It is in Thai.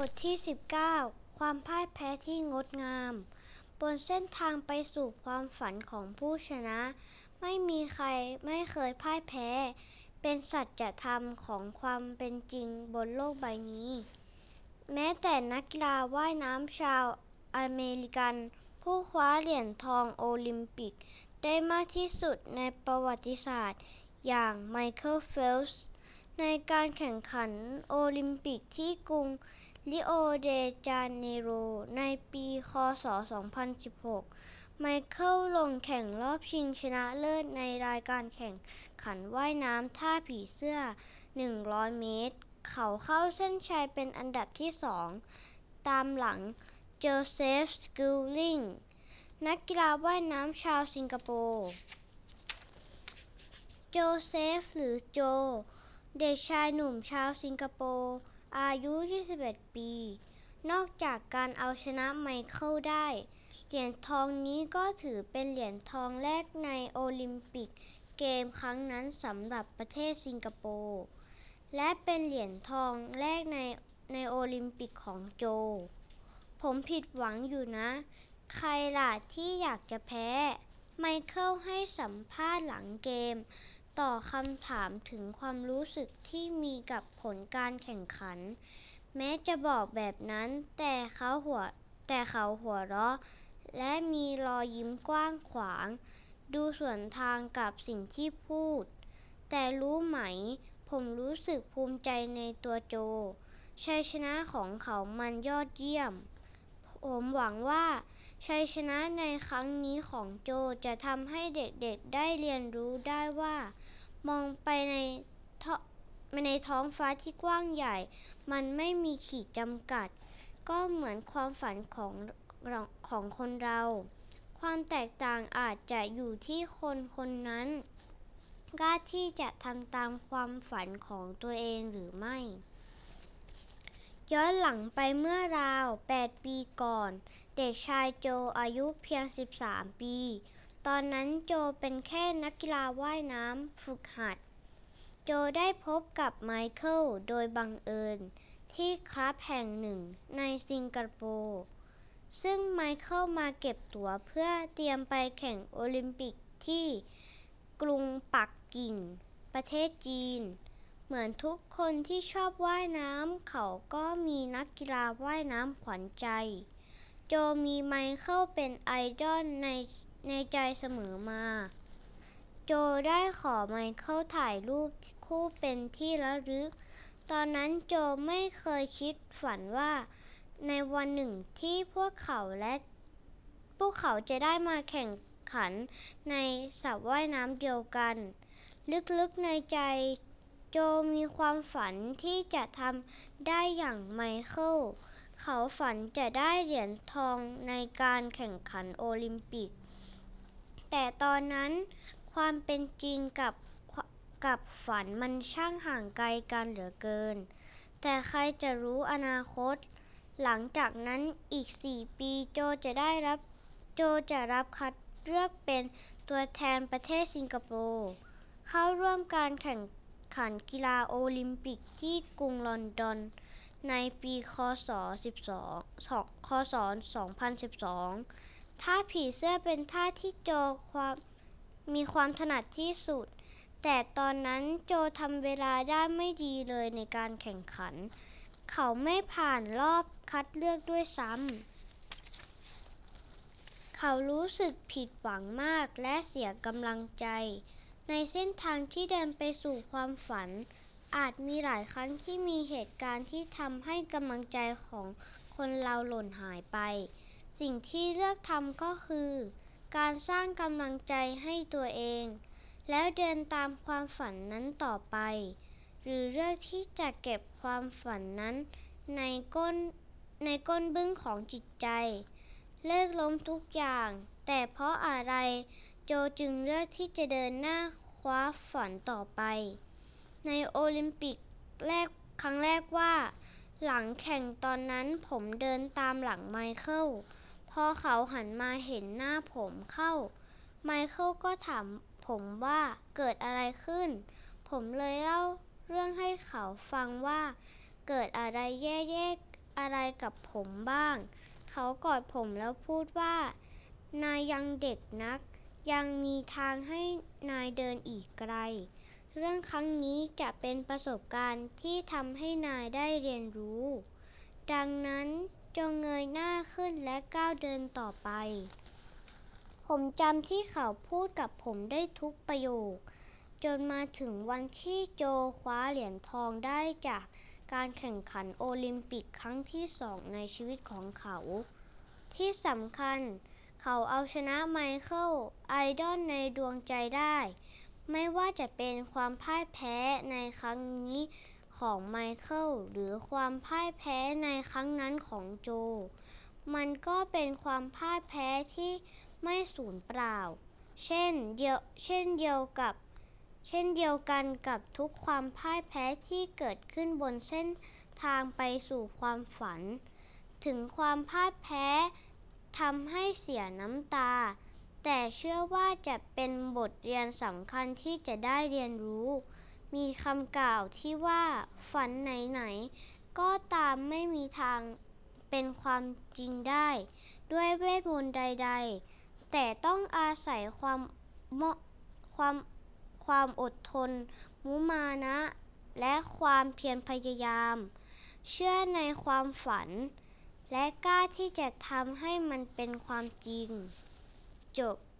บทที่ 19 ความพ่ายแพ้ที่งดงาม บนเส้นทางไปสู่ความฝันของผู้ชนะ ไม่มีใครไม่เคยพ่ายแพ้ เป็นสัจธรรมของความเป็นจริงบนโลกใบนี้ แม้แต่นักกีฬาว่ายน้ำชาวอเมริกัน ผู้คว้าเหรียญทองโอลิมปิก ได้มากที่สุดในประวัติศาสตร์ อย่างไมเคิลเฟลป์สในการแข่งขันโอลิมปิกที่กรุง ริโอเดจาเนโร ในปีค.ศ.2016 ไมเคิลลงแข่งรอบชิงชนะเลิศในรายการแข่งขันว่ายน้ำท่าผีเสื้อ 100 เมตร เขาเข้าเส้นชัยเป็นอันดับที่สอง ตามหลังโจเซฟ สกูลลิง นักกีฬาว่ายน้ำชาวสิงคโปร์ โจเซฟ หรือโจ เด็กชายหนุ่มชาวสิงคโปร์ อายุ 21 ปี นอกจากการเอาชนะไมเคิลได้ เหรียญทองนี้ก็ถือเป็นเหรียญทองแรกในโอลิมปิกเกมครั้งนั้นสำหรับประเทศสิงคโปร์ และเป็นเหรียญทองแรกในในโอลิมปิกของโจ ผมผิดหวังอยู่นะ ใครล่ะที่อยากจะแพ้ ไมเคิลให้สัมภาษณ์หลังเกม ต่อคำถามถึงความรู้สึกที่มีกับผลการแข่งขัน แม้จะบอกแบบนั้น แต่เขาหัวแต่เขาหัวเราะ และมีรอยยิ้มกว้างขวาง ดูสวนทางกับสิ่งที่พูด แต่รู้ไหม ผมรู้สึกภูมิใจในตัวโจ ชัยชนะของเขามันยอดเยี่ยม ผมหวังว่า ชัยชนะในครั้งนี้ของโจจะทำให้เด็กๆได้เรียนรู้ได้ว่า มองไปในในท้องฟ้าที่กว้างใหญ่ มันไม่มีขีดจำกัด ก็เหมือนความฝันของของคนเรา ความแตกต่างอาจจะอยู่ที่คนคนนั้นกล้าที่จะทำตามความฝันของตัวเองหรือไม่ ย้อนหลังไปเมื่อราว 8 ปีก่อน เด็กชายโจอายุเพียง 13 ปี ตอนนั้นโจเป็นแค่นักกีฬาว่ายน้ำฝึกหัด โจได้พบกับไมเคิลโดยบังเอิญ ที่คลับแห่งหนึ่งในสิงคโปร์ซึ่งไมเคิลมาเก็บตั๋วเพื่อเตรียมไปแข่งโอลิมปิกที่กรุงปักกิ่ง ประเทศจีน เหมือนทุกคนที่ชอบว่ายน้ำ เขาก็มีนักกีฬาว่ายน้ำขวัญใจ โจมีไมเคิลเป็นไอดอลในในใจเสมอมา โจได้ขอไมเคิลถ่ายรูปคู่เป็นที่ระลึก ตอนนั้นโจไม่เคยคิดฝันว่า ในวันหนึ่งที่พวกเขาและ พวกเขาจะได้มาแข่งขันในสระว่ายน้ำเดียวกัน ลึกๆในใจ จมีความฝันที่จะทำได้อย่างไมเคิล เขาฝันจะได้เหรียญทองในการแข่งขันโอลิมปิก แต่ตอนนั้นความเป็นจริงกับกับฝันมันช่างห่างไกลกันเหลือเกิน แต่ใครจะรู้อนาคต หลังจากนั้นอีก 4 ปีโจจะได้รับโจจะรับคัดเลือกเป็นตัวแทนประเทศสิงคโปร์ เข้าร่วมการแข่ง ขันกีฬาโอลิมปิกที่กรุงลอนดอนในปี ค.ศ.12ค.ศ.2012 ท่าผีเสื้อเป็นท่าที่โจมีความถนัดที่สุด แต่ตอนนั้นโจทำเวลาได้ไม่ดีเลยในการแข่งขัน เขาไม่ผ่านรอบคัดเลือกด้วยซ้ำ เขารู้สึกผิดหวังมากและเสียกำลังใจ ในเส้นทางที่เดินไปสู่ความฝัน อาจมีหลายครั้งที่มีเหตุการณ์ที่ทำให้กำลังใจของคนเราหล่นหายไป สิ่งที่เลือกทำก็คือ การสร้างกำลังใจให้ตัวเอง แล้วเดินตามความฝันนั้นต่อไป หรือเลือกที่จะเก็บความฝันนั้นในก้นในก้นบึ้งของจิตใจ เลิกล้มทุกอย่าง แต่เพราะอะไร โจจึงเลือกที่จะเดินหน้าคว้าฝันต่อไป ในโอลิมปิกแรกครั้งแรกว่า หลังแข่งตอนนั้นผมเดินตามหลังไมเคิลพอเขาหันมาเห็นหน้าผมเข้า ไมเคิลก็ถามผมว่าเกิดอะไรขึ้น ผมเลยเล่าเรื่องให้เขาฟังว่า เกิดอะไรแย่ๆอะไรกับผมบ้าง เขากอดผมแล้วพูดว่า นายยังเด็กนัก ยังมีทางให้นายเดินอีกไกล เรื่องครั้งนี้จะเป็นประสบการณ์ที่ทำให้นายได้เรียนรู้ ดังนั้นจงเงยหน้าขึ้นและก้าวเดินต่อไป ผมจำที่เขาพูดกับผมได้ทุกประโยค จนมาถึงวันที่โจคว้าเหรียญทองได้จากการแข่งขันโอลิมปิกครั้งที่สองในชีวิตของเขา ที่สำคัญเขาเอาชนะไมเคิลไอดอลในดวงใจได้ ไม่ว่าจะเป็นความพ่ายแพ้ในครั้งนี้ของไมเคิลหรือความพ่ายแพ้ในครั้งนั้นของโจ มันก็เป็นความพ่ายแพ้ที่ไม่สูญเปล่า เช่นเดียวกันกับทุกความพ่ายแพ้ที่เกิดขึ้นบนเส้นทางไปสู่ความฝัน ถึงความพ่ายแพ้ ทำให้เสียน้ำตา แต่เชื่อว่าจะเป็นบทเรียนสำคัญที่จะได้เรียนรู้ มีคำกล่าวที่ว่า ฝันไหนๆ ก็ตามไม่มีทางเป็นความจริงได้ ด้วยเวทมนต์ใด ๆ แต่ต้องอาศัยความอดทน มุมานะ และความเพียรพยายาม เชื่อในความฝัน และกล้าที่จะทำให้มันเป็นความจริง จบ